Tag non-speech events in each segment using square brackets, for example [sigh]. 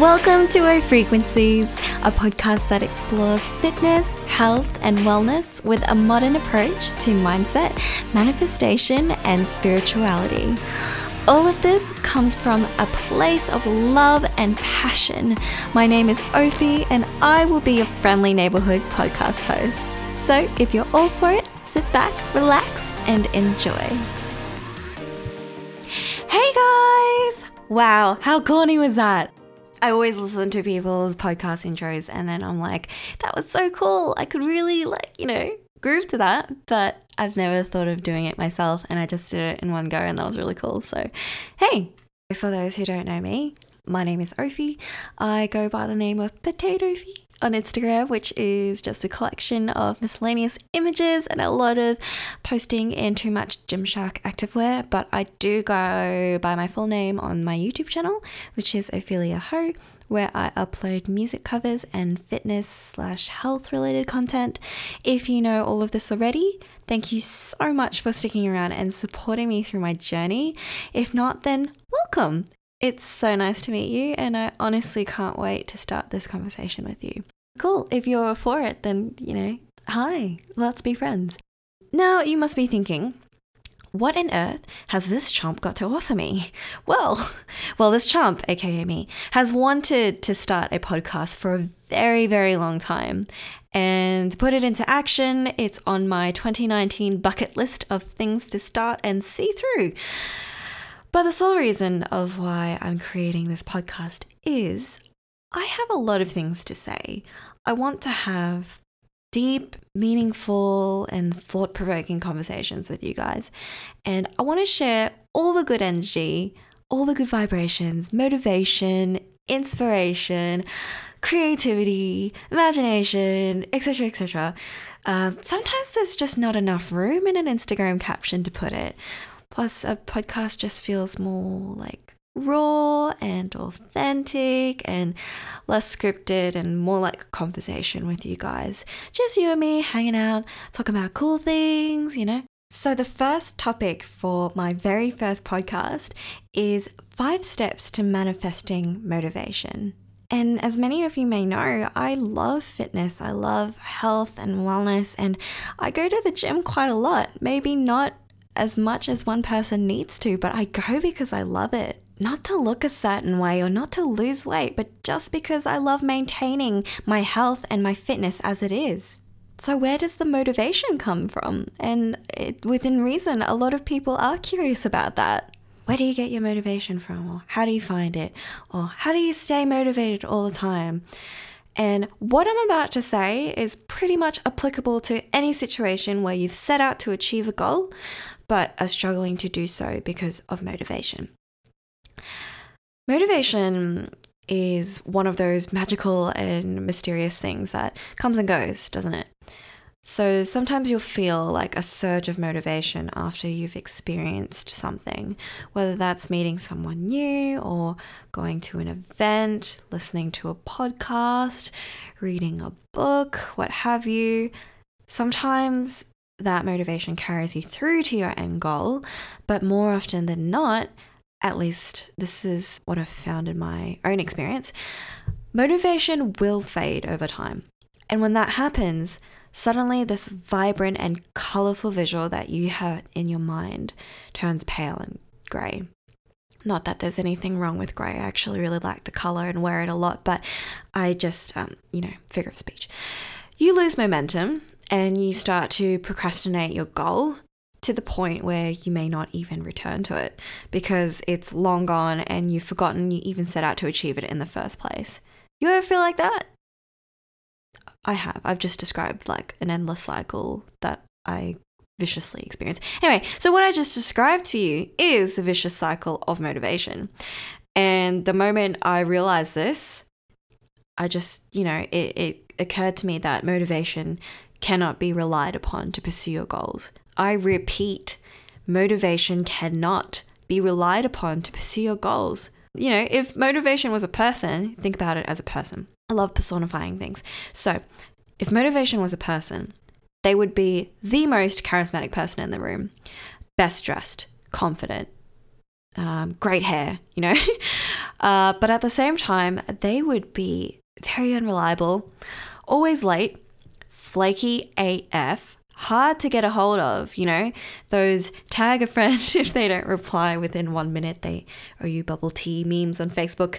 Welcome to O Frequencies, a podcast that explores fitness, health, and wellness with a modern approach to mindset, manifestation, and spirituality. All of this comes from a place of love and passion. My name is Ophi, and I will be your friendly neighborhood podcast host. So if you're all for it, sit back, relax, and enjoy. Hey guys! Wow, how corny was that? I always listen to people's podcast intros and then I'm like, that was so cool. I could really, like, you know, groove to that, but I've never thought of doing it myself and I just did it in one go and that was really cool. So, hey, for those who don't know me, my name is Ophi. I go by the name of Potato Fee on Instagram, which is just a collection of miscellaneous images and a lot of posting and too much Gymshark activewear. But I do go by my full name on my YouTube channel, which is Ophelia Ho, where I upload music covers and fitness slash health related content. If you know all of this already, thank you so much for sticking around and supporting me through my journey. If not, then welcome. It's so nice to meet you, and I honestly can't wait to start this conversation with you. Cool. If you're for it, then, you know, hi, let's be friends. Now, you must be thinking, what on earth has this chump got to offer me? [laughs] Well, [laughs] well, this chump, aka me, has wanted to start a podcast for a very, very long time and put it into action. It's on my 2019 bucket list of things to start and see through. But the sole reason of why I'm creating this podcast is I have a lot of things to say. I want to have deep, meaningful, and thought provoking conversations with you guys. And I want to share all the good energy, all the good vibrations, motivation, inspiration, creativity, imagination, etc., etc. Uh, sometimes there's just not enough room in an Instagram caption to put it. Plus, a podcast just feels more like raw and authentic and less scripted and more like a conversation with you guys. Just you and me hanging out, talking about cool things, you know. So, the first topic for my very first podcast is five steps to manifesting motivation. And as many of you may know, I love fitness, I love health and wellness, and I go to the gym quite a lot. Maybe not as much as one person needs to, but I go [laughs] because I love it not to look a certain way or not to lose weight, but just because I love maintaining my health and my fitness as it is. So, where does the motivation come from? And it, within reason, a lot of people are curious about that. Where do you get your motivation from? Or how do you find it? Or how do you stay motivated all the time? And what I'm about to say is pretty much applicable to any situation where you've set out to achieve a goal, but are struggling to do so because of motivation. Motivation is one of those magical and mysterious things that comes and goes, doesn't it? So sometimes you'll feel like a surge of motivation after you've experienced something, whether that's meeting someone new or going to an event, listening to a podcast, reading a book, what have you. Sometimes that motivation carries you through to your end goal, but more often than not, at least this is what I've found in my own experience, motivation will fade over time. And when that happens, suddenly this vibrant and colorful visual that you have in your mind turns pale and grey. Not that there's anything wrong with grey. I actually really like the color and wear it a lot, but I just, um, you know, figure of speech. You lose momentum and you start to procrastinate your goal to the point where you may not even return to it because it's long gone and you've forgotten you even set out to achieve it in the first place. You ever feel like that? I have. I've just described like an endless cycle that I viciously experience. Anyway, so what I just described to you is the vicious cycle of motivation. And the moment I realized this, I just, you know, it, it occurred to me that motivation cannot be relied upon to pursue your goals. I repeat, motivation cannot be relied upon to pursue your goals. You know, if motivation was a person, think about it as a person. I love personifying things. So, if motivation was a person, they would be the most charismatic person in the room, best dressed, confident, um, great hair, you know. [laughs] uh, but at the same time, they would be very unreliable, always late, flaky AF, hard to get a hold of, you know. Those tag a friend [laughs] if they don't reply within one minute, they owe you bubble tea memes on Facebook.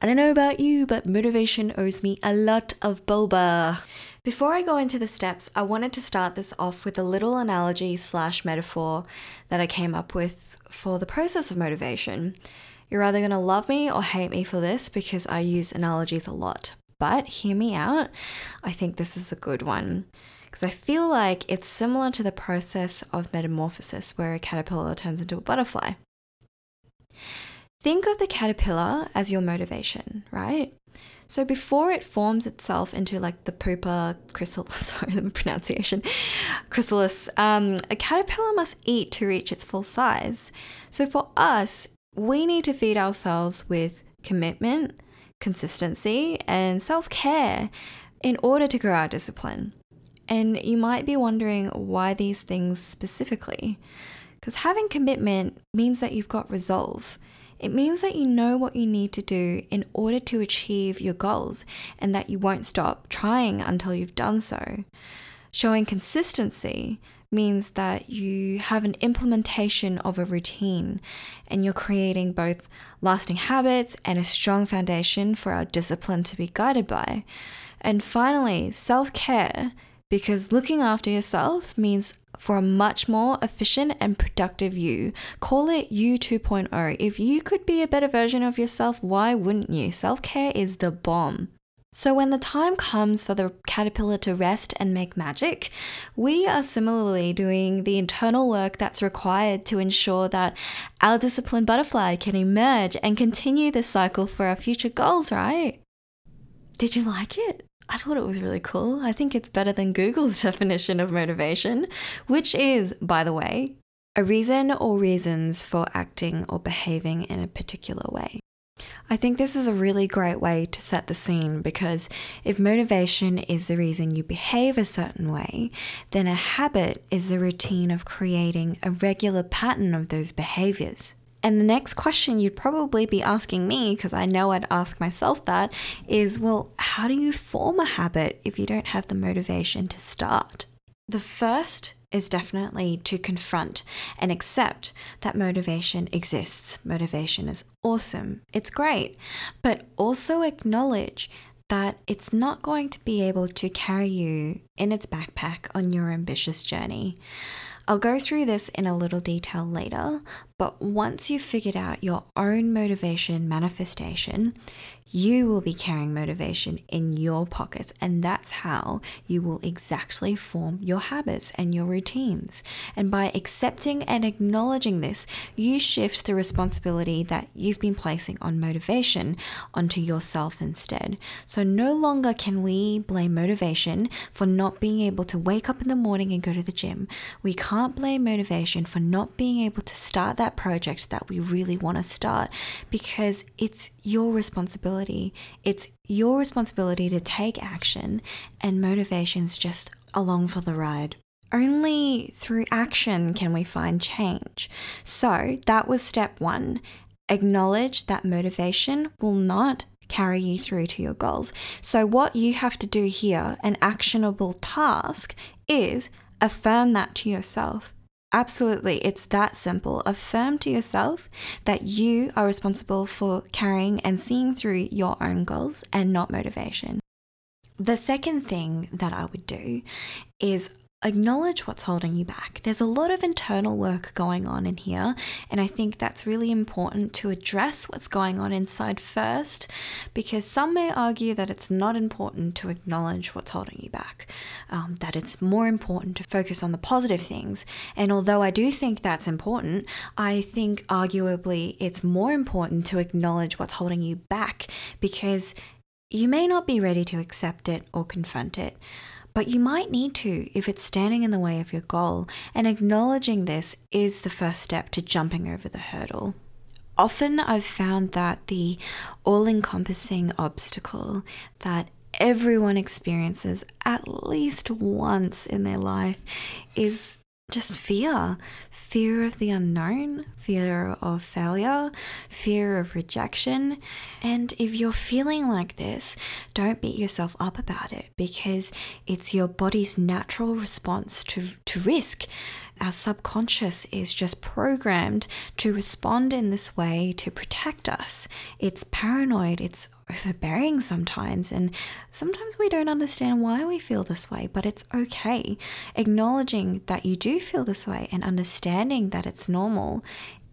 I don't know about you, but motivation owes me a lot of boba. Before I go into the steps, I wanted to start this off with a little analogy slash metaphor that I came up with for the process of motivation. You're either going to love me or hate me for this because I use analogies a lot. But hear me out. I think this is a good one because I feel like it's similar to the process of metamorphosis where a caterpillar turns into a butterfly. Think of the caterpillar as your motivation, right? So before it forms itself into like the pupa chrysalis, [laughs] sorry, the pronunciation, chrysalis, um, a caterpillar must eat to reach its full size. So for us, we need to feed ourselves with commitment, consistency, and self care in order to grow our discipline. And you might be wondering why these things specifically. Because having commitment means that you've got resolve. It means that you know what you need to do in order to achieve your goals and that you won't stop trying until you've done so. Showing consistency means that you have an implementation of a routine and you're creating both lasting habits and a strong foundation for our discipline to be guided by. And finally, self care, because looking after yourself means for a much more efficient and productive you. Call it you 2.0. If you could be a better version of yourself, why wouldn't you? Self care is the bomb. So, when the time comes for the caterpillar to rest and make magic, we are similarly doing the internal work that's required to ensure that our disciplined butterfly can emerge and continue this cycle for our future goals, right? Did you like it? I thought it was really cool. I think it's better than Google's [laughs] definition of motivation, which is, by the way, a reason or reasons for acting or behaving in a particular way. I think this is a really great way to set the scene because if motivation is the reason you behave a certain way, then a habit is the routine of creating a regular pattern of those behaviors. And the next question you'd probably be asking me, because I know I'd ask myself that, is well, how do you form a habit if you don't have the motivation to start? The first is definitely to confront and accept that motivation exists. Motivation is awesome, it's great, but also acknowledge that it's not going to be able to carry you in its backpack on your ambitious journey. I'll go through this in a little detail later, but once you've figured out your own motivation manifestation, you will be carrying motivation in your pockets, and that's how you will exactly form your habits and your routines. And by accepting and acknowledging this, you shift the responsibility that you've been placing on motivation onto yourself instead. So no longer can we blame motivation for not being able to wake up in the morning and go to the gym. We can't blame motivation for not being able to start that project that we really want to start because it's your responsibility. It's your responsibility to take action, and motivation's just along for the ride. Only through action can we find change. So that was step one. Acknowledge that motivation will not carry you through to your goals. So, what you have to do here, an actionable task, is affirm that to yourself. Absolutely, it's that simple. Affirm to yourself that you are responsible for carrying and seeing through your own goals and not motivation. The second thing that I would do is acknowledge what's holding you back. There's a lot of internal work going on in here, and I think that's really important to address what's going on inside first because some may argue that it's not important to acknowledge what's holding you back, um, that it's more important to focus on the positive things. And although I do think that's important, I think arguably it's more important to acknowledge what's holding you back because you may not be ready to accept it or confront it. But you might need to if it's standing in the way of your goal, and acknowledging this is the first step to jumping over the hurdle. Often I've found that the all encompassing obstacle that everyone experiences at least once in their life is just fear fear of the unknown, fear of failure, fear of rejection. And if you're feeling like this, don't beat yourself up about it because it's your body's natural response to, to risk our subconscious is just programmed to respond in this way to protect us. It's paranoid, it's overbearing sometimes, and sometimes we don't understand why we feel this way, but it's okay. Acknowledging that you do feel this way and understanding that it's normal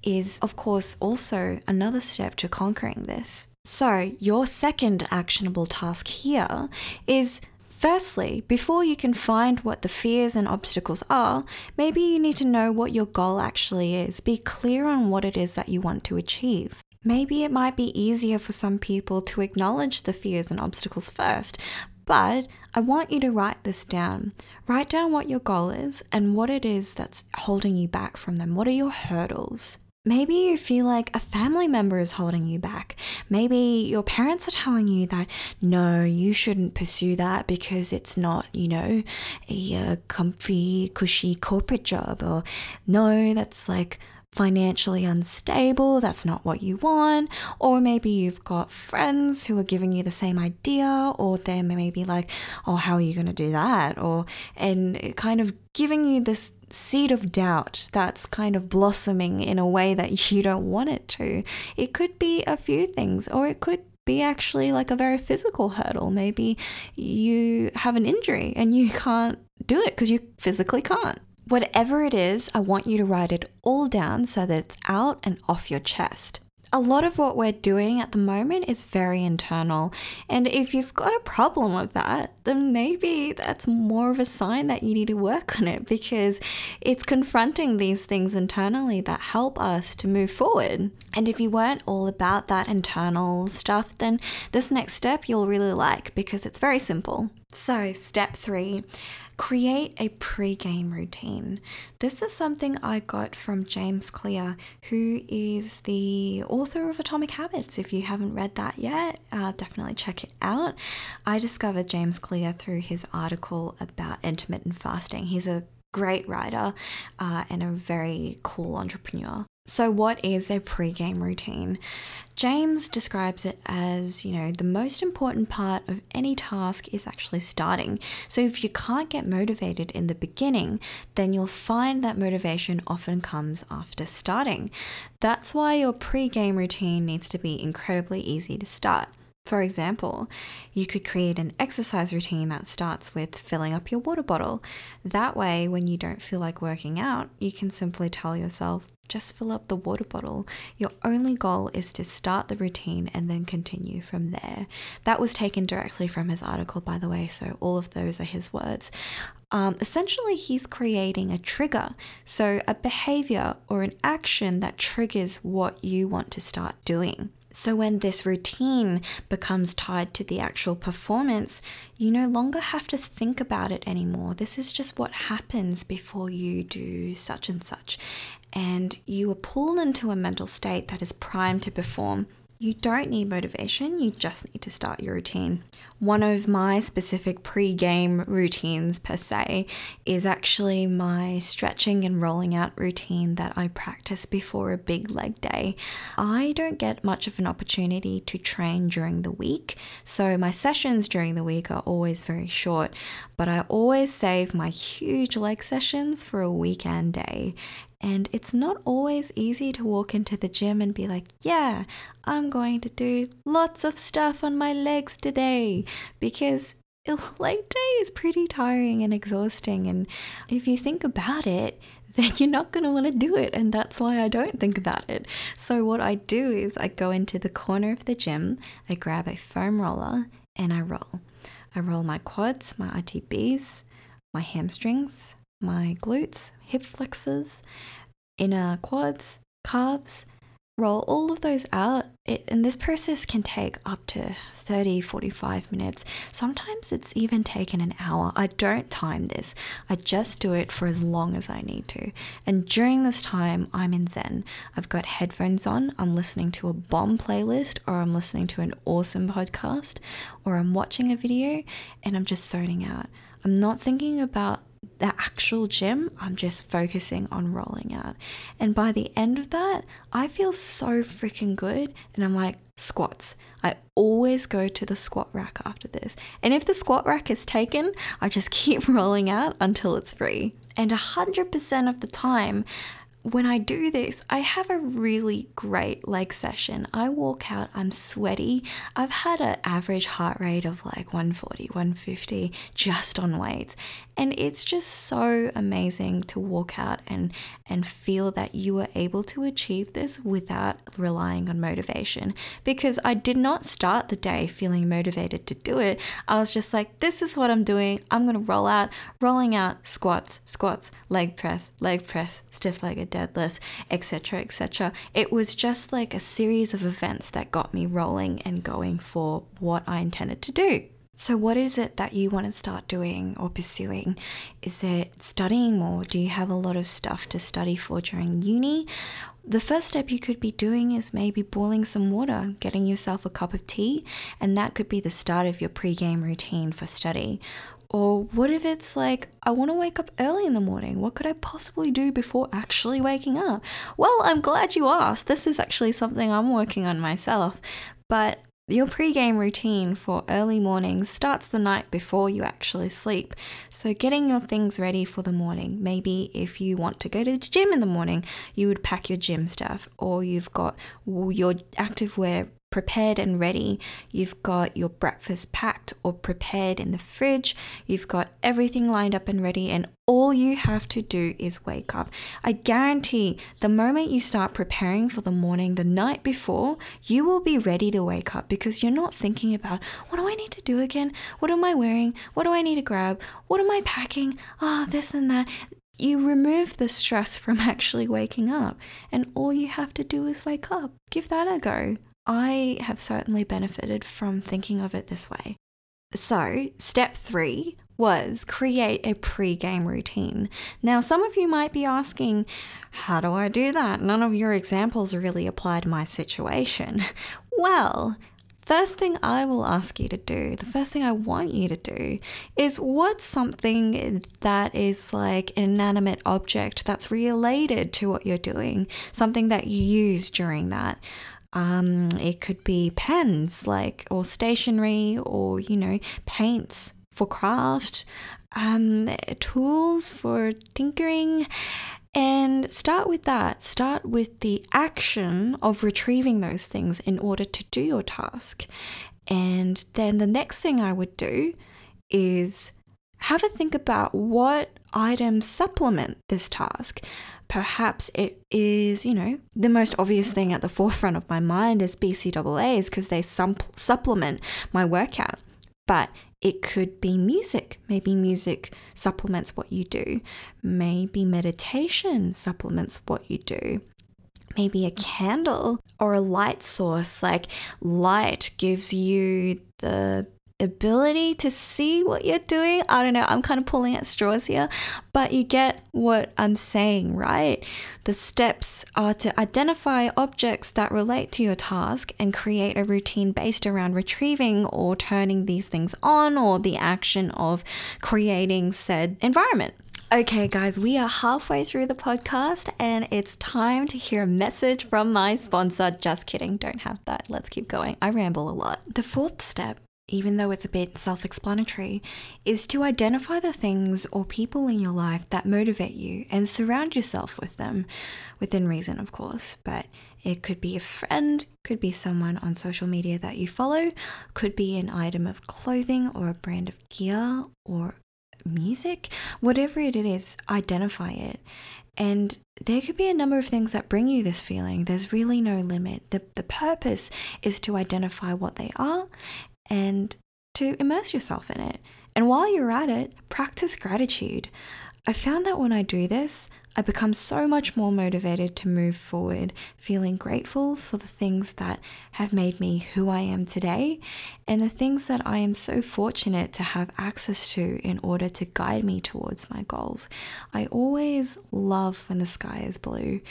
is, of course, also another step to conquering this. So, your second actionable task here is Firstly, before you can find what the fears and obstacles are, maybe you need to know what your goal actually is. Be clear on what it is that you want to achieve. Maybe it might be easier for some people to acknowledge the fears and obstacles first, but I want you to write this down. Write down what your goal is and what it is that's holding you back from them. What are your hurdles? Maybe you feel like a family member is holding you back. Maybe your parents are telling you that no, you shouldn't pursue that because it's not, you know, a, a comfy, cushy corporate job, or no, that's like financially unstable, that's not what you want, or maybe you've got friends who are giving you the same idea, or they may be like, oh, how are you going to do that? Or, and kind of giving you this seed of doubt that's kind of blossoming in a way that you don't want it to. It could be a few things, or it could be actually like a very physical hurdle. Maybe you have an injury and you can't do it because you physically can't. Whatever it is, I want you to write it all down so that it's out and off your chest a lot of what we're doing at the moment is very internal. And if you've got a problem with that, then maybe that's more of a sign that you need to work on it because it's confronting these things internally that help us to move forward. And if you weren't all about that internal stuff, then this next step you'll really like because it's very simple. So, step three create a pre-game routine. This is something I got from James Clear, who is the author of Atomic Habits. If you haven't read that yet, uh, definitely check it out. I discovered James Clear through his article about intermittent fasting. He's a great writer uh, and a very cool entrepreneur. So, what is a pre-game routine? James describes it as, you know, the most important part of any task is actually starting. So, if you can't get motivated in the beginning, then you'll find that motivation often comes after starting. That's why your pre-game routine needs to be incredibly easy to start. For example, you could create an exercise routine that starts with filling up your water bottle. That way, when you don't feel like working out, you can simply tell yourself, just fill up the water bottle. Your only goal is to start the routine and then continue from there. That was taken directly from his article, by the way, so all of those are his words. Um, essentially, he's creating a trigger, so a behavior or an action that triggers what you want to start doing. So, when this routine becomes tied to the actual performance, you no longer have to think about it anymore. This is just what happens before you do such and such. And you are pulled into a mental state that is primed to perform you don't need motivation, you just need to start your routine. One of my specific pre game routines, per se, is actually my stretching and rolling out routine that I practice before a big leg day. I don't get much of an opportunity to train during the week, so my sessions during the week are always very short, but I always save my huge leg sessions for a weekend day. And it's not always easy to walk into the gym and be like, yeah, I'm going to do lots of stuff on my legs today because a leg day is pretty tiring and exhausting. And if you think about it, [laughs] then you're not going to want to do it. And that's why I don't think about it. So, what I do is I go into the corner of the gym, I grab a foam roller, and I roll. I roll my quads, my ITBs, my hamstrings, my glutes, hip flexors, inner quads, calves, roll all of those out. It, and this process can take up to 30, 45 minutes. Sometimes it's even taken an hour. I don't time this, I just do it for as long as I need to. And during this time, I'm in Zen. I've got headphones on, I'm listening to a bomb playlist, or I'm listening to an awesome podcast, or I'm watching a video and I'm just zoning out. I'm not thinking about the actual gym, I'm just focusing on rolling out. And by the end of that, I feel so freaking good. And I'm like, squats. I always go to the squat rack after this. And if the squat rack is taken, I just [laughs] keep rolling out until it's free. And 100% of the time, when I do this, I have a really great leg session. I walk out, I'm sweaty. I've had an average heart rate of like 140, 150 just on weights. And it's just so amazing to walk out and and feel that you were able to achieve this without relying on motivation because I did not start the day feeling motivated to do it. I was just like this is what I'm doing. I'm going to roll out, rolling out squats, squats, leg press, leg press, stiff-legged deadlifts, etc., etc. It was just like a series of events that got me rolling and going for what I intended to do. So, what is it that you want to start doing or pursuing? Is it studying more? Do you have a lot of stuff to study for during uni? The first step you could be doing is maybe boiling some water, getting yourself a cup of tea, and that could be the start of your pre game routine for study. Or what if it's like, I want to wake up early in the morning? What could I possibly do before actually waking up? Well, I'm glad you asked. This is actually something I'm working on myself. But your pre-game routine for early mornings starts the night before you actually sleep. So getting your things ready for the morning. Maybe if you want to go to the gym in the morning, you would pack your gym stuff or you've got your activewear prepared and ready. You've got your breakfast packed or prepared in the fridge. You've got everything lined up and ready, and all you have to do is wake up. I guarantee the moment you start preparing for the morning the night before, you will be ready to wake up because you're not thinking about what do I need to do again? What am I wearing? What do I need to grab? What am I packing? Oh, this and that you remove the stress from [laughs] actually waking up, and all you have to do is wake up. Give that a go. I have certainly benefited from thinking of it this way. So, step three was create a pre game routine. Now, some of you might be asking, how do I do that? None of your examples really apply to my situation. [laughs] Well, first thing I will ask you to do, the first thing I want you to do, is what's something that is like an inanimate object that's related to what you're doing, something that you use during that. Um, it could be pens, like, or stationery, or, you know, paints for craft, um, tools for tinkering. And start with that. Start with the action of retrieving those things in order to do your task. And then the next thing I would do is have a think about what items supplement this task perhaps it is, you know, the most obvious thing at the forefront of my mind is BCAAs because they supplement my workout. But it could be music. Maybe music supplements what you do. Maybe meditation supplements what you do maybe a candle or a light source. Like light gives you the ability to see what you're doing. I don't know, I'm kind of pulling at straws here, but you get what I'm saying, right? The steps are to identify objects that relate to your task and create a routine based around retrieving or turning these things on or the action of creating said environment. Okay, guys, we are halfway through the podcast and it's time to hear a message from my sponsor. Just kidding, don't have that. Let's keep going. I ramble a lot. The fourth step even though it's a bit self explanatory, is to identify the things or people in your life that motivate you and surround yourself with them, within reason, of course. But it could be a friend, could be someone on social media that you follow, could be an item of clothing or a brand of gear or music, whatever it is, identify it. And there could be a number of things that bring you this feeling. There's really no limit. The, the purpose is to identify what they are and to immerse yourself in it. And while you're at it, practice gratitude. I found that when I do this, I become so much more motivated to move forward, feeling grateful for the things that have made me who I am today and the things that I am so fortunate to have access to in order to guide me towards my goals. I always love when the sky is blue,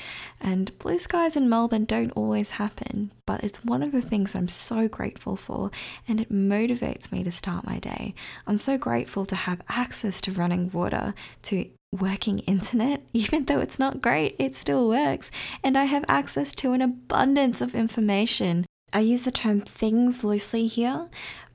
and blue skies in Melbourne don't always happen, but it's one of the things I'm so grateful for, and it motivates me to start my day. I'm so grateful to have access to running water, to working internet, [laughs] even though it's not great, it still works. And I have access to an abundance of information. I use the term things loosely here,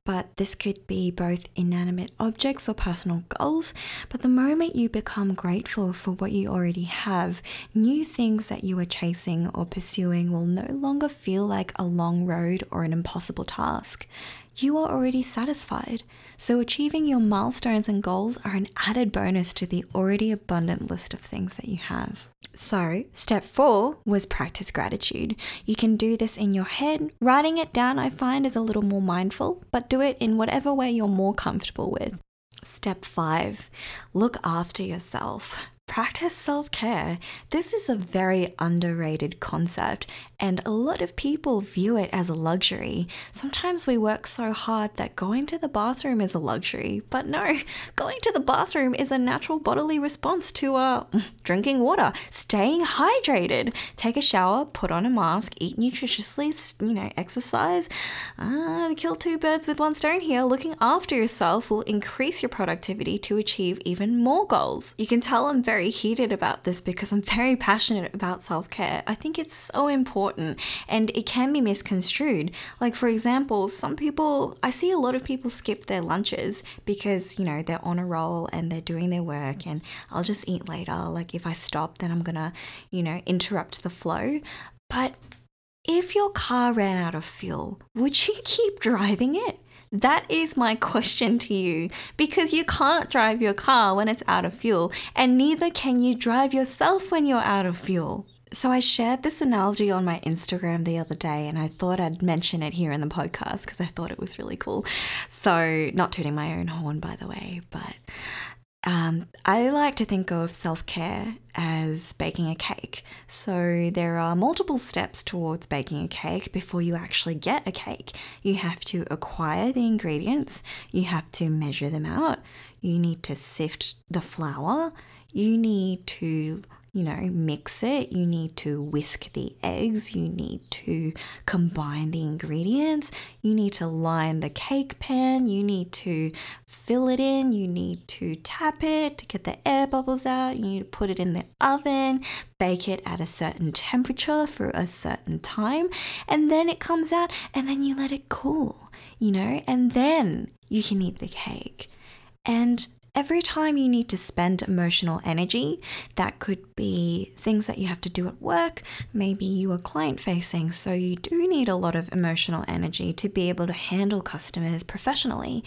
but this could be both inanimate objects or personal goals. But the moment you become grateful for what you already have, new things that you are chasing or pursuing will no longer feel like a long road or an impossible task you are already satisfied. So, achieving your milestones and goals are an added bonus to the already abundant list of things that you have. So, step four was practice gratitude. You can do this in your head. Writing it down, I find, is a little more mindful, but do it in whatever way you're more comfortable with. Step five, look after yourself. Practice self care. This is a very underrated concept, and a lot of people view it as a luxury. Sometimes we work so hard that going to the bathroom is a luxury, but no, [laughs] going to the bathroom is a natural bodily response to uh, [laughs] drinking water, staying hydrated, take a shower, put on a mask, eat nutritiously, you know, exercise. Uh, kill two birds with one stone here. Looking after yourself will increase your productivity to achieve even more goals. You can tell I'm very heated about this because I'm very passionate about self care. I think it's so important and it can be misconstrued. Like, for example, some people, I see a lot of people skip their lunches because, you know, they're on a roll and they're doing their work and I'll just eat later. Like, if I stop, then I'm gonna, you know, interrupt the flow. But if your car ran out of fuel, would you keep [laughs] driving it? That is my [laughs] question to you because you can't drive your car when it's out of fuel, and neither can you drive yourself when you're out of fuel. So, I shared this analogy on my Instagram the other day, and I thought I'd mention it here in the podcast because I thought it was really cool. So, not tooting my own horn, by the way, but um, I like to think of self care as baking a cake. So there are multiple steps towards baking a cake before you actually get a cake. You have to acquire the ingredients, you have to measure them out, you need to sift the flour, you need to you know, mix it. You need to whisk the eggs. You need to combine the ingredients. You need to line the cake pan. You need to fill it in. You need to tap it to get the air bubbles out. You need to put it in the oven, bake it at a certain temperature for a certain time, and then it comes out, and then you let it cool, you know, and then you can eat the cake. And every time you need to spend emotional energy, that could be things that you have to do at work. Maybe you are client facing, so you do need a lot of emotional energy to be able to handle customers professionally.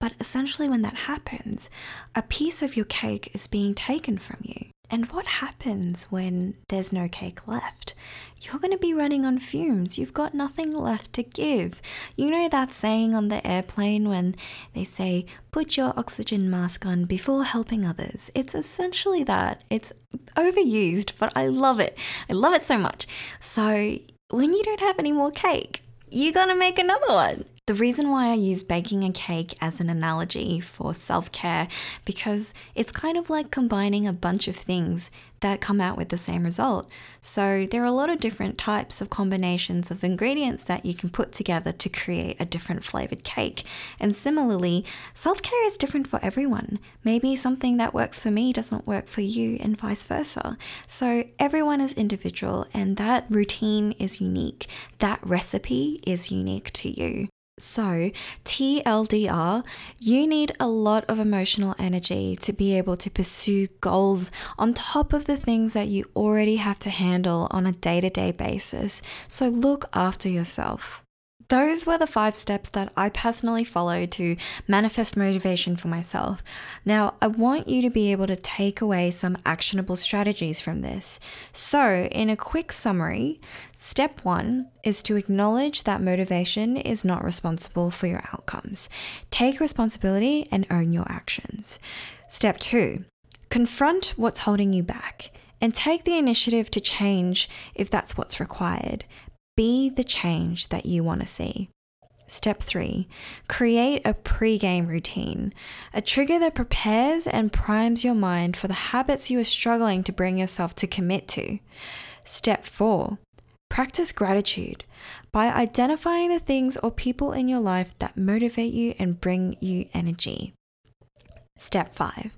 But essentially, when that happens, a piece of your cake is being taken from you. And what happens when there's no cake left? You're going to be running on fumes. You've got nothing left to give. You know that saying on the airplane when they say, put your oxygen mask on before helping others? It's essentially that. It's overused, but I love it. I love it so much. So when you don't have any more cake, you're going to make another one. The reason why I use baking a cake as an analogy for self care because it's kind of like combining a bunch of things that come out with the same result. So there are a lot of different types of combinations of ingredients that you can put together to create a different flavored cake. And similarly, self care is different for everyone. Maybe something that works for me doesn't work for you, and vice versa. So everyone is individual, and that routine is unique. That recipe is unique to you. So, TLDR, you need a lot of emotional energy to be able to pursue goals on top of the things that you already have to handle on a day to day basis. So, look after yourself. Those were the five steps that I personally followed to manifest motivation for myself. Now, I want you to be able to take away some actionable strategies from this. So, in a quick summary, step one is to acknowledge that motivation is not responsible for your outcomes. Take responsibility and own your actions. Step two, confront what's holding you back. and take the initiative to change if that's what's required. Be the change that you want to see. Step three, create a pre-game routine, a trigger that prepares and primes your mind for the habits you are struggling to bring yourself to commit to. Step four, practice gratitude by identifying the things or people in your life that motivate you and bring you energy. Step five,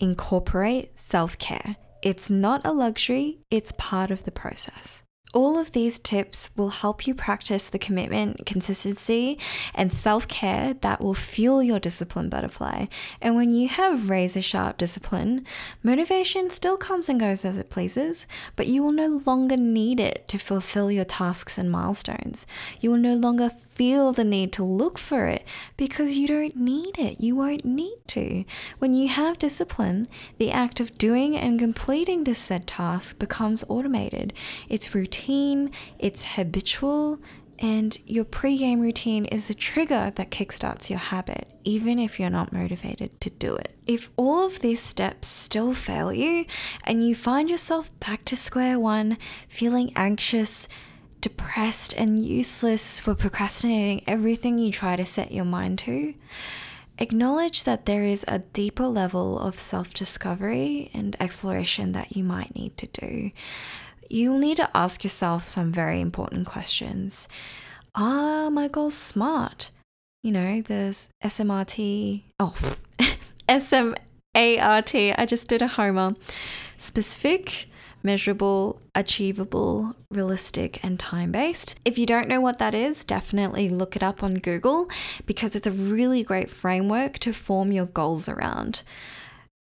incorporate self care. It's not a luxury, it's part of the process. All of these tips will help you practice the commitment, consistency, and self care that will fuel your discipline butterfly. And when you have razor sharp discipline, motivation still comes and goes as it pleases, but you will no longer need it to fulfill your tasks and milestones. You will no longer feel the need to look for it because you don't need it. You won't need to. When you have discipline, the act of doing and completing this said task becomes automated. It's routine, it's habitual, and your pre-game routine is the trigger that kickstarts your habit, even if you're not motivated to do it. If all of these steps still fail you and you find yourself back to square one, feeling anxious, depressed and useless for procrastinating everything you try to set your mind to, acknowledge that there is a deeper level of self discovery and exploration that you might need to do. You'll need to ask yourself some very important questions. Are my goals smart? You know, there's SMRT. Oh, [laughs] SMART. I just did a homer. Specific, measurable, achievable, realistic, and time based. If you don't know what that is, definitely look it up on Google because it's a really great framework to form your goals around.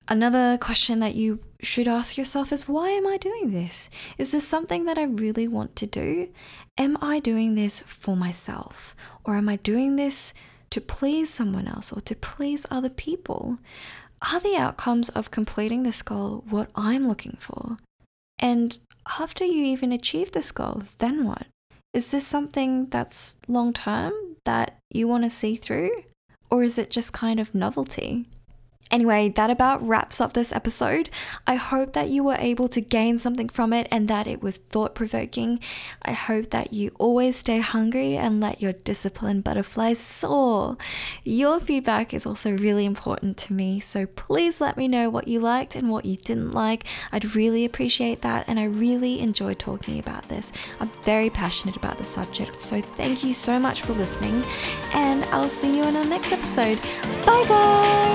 Another question that you should ask yourself is why am I doing this? Is this something that I really want to do? Am I doing this for myself? Or am I doing this to please someone else or to please other people? Are the outcomes of completing this goal what I'm looking for? And after you even achieve this goal, then what? Is this something that's long term that you want to see through? Or is it just kind of novelty? Anyway, that about wraps up this episode. I hope that you were able to gain something from it and that it was thought provoking. I hope that you always stay hungry and let your disciplined butterflies soar. Your feedback is also really important to me, so please let me know what you liked and what you didn't like. I'd really appreciate that, and I really enjoy talking about this. I'm very passionate about the subject, so thank you so much for listening, and I'll see you in our next episode. Bye, guys!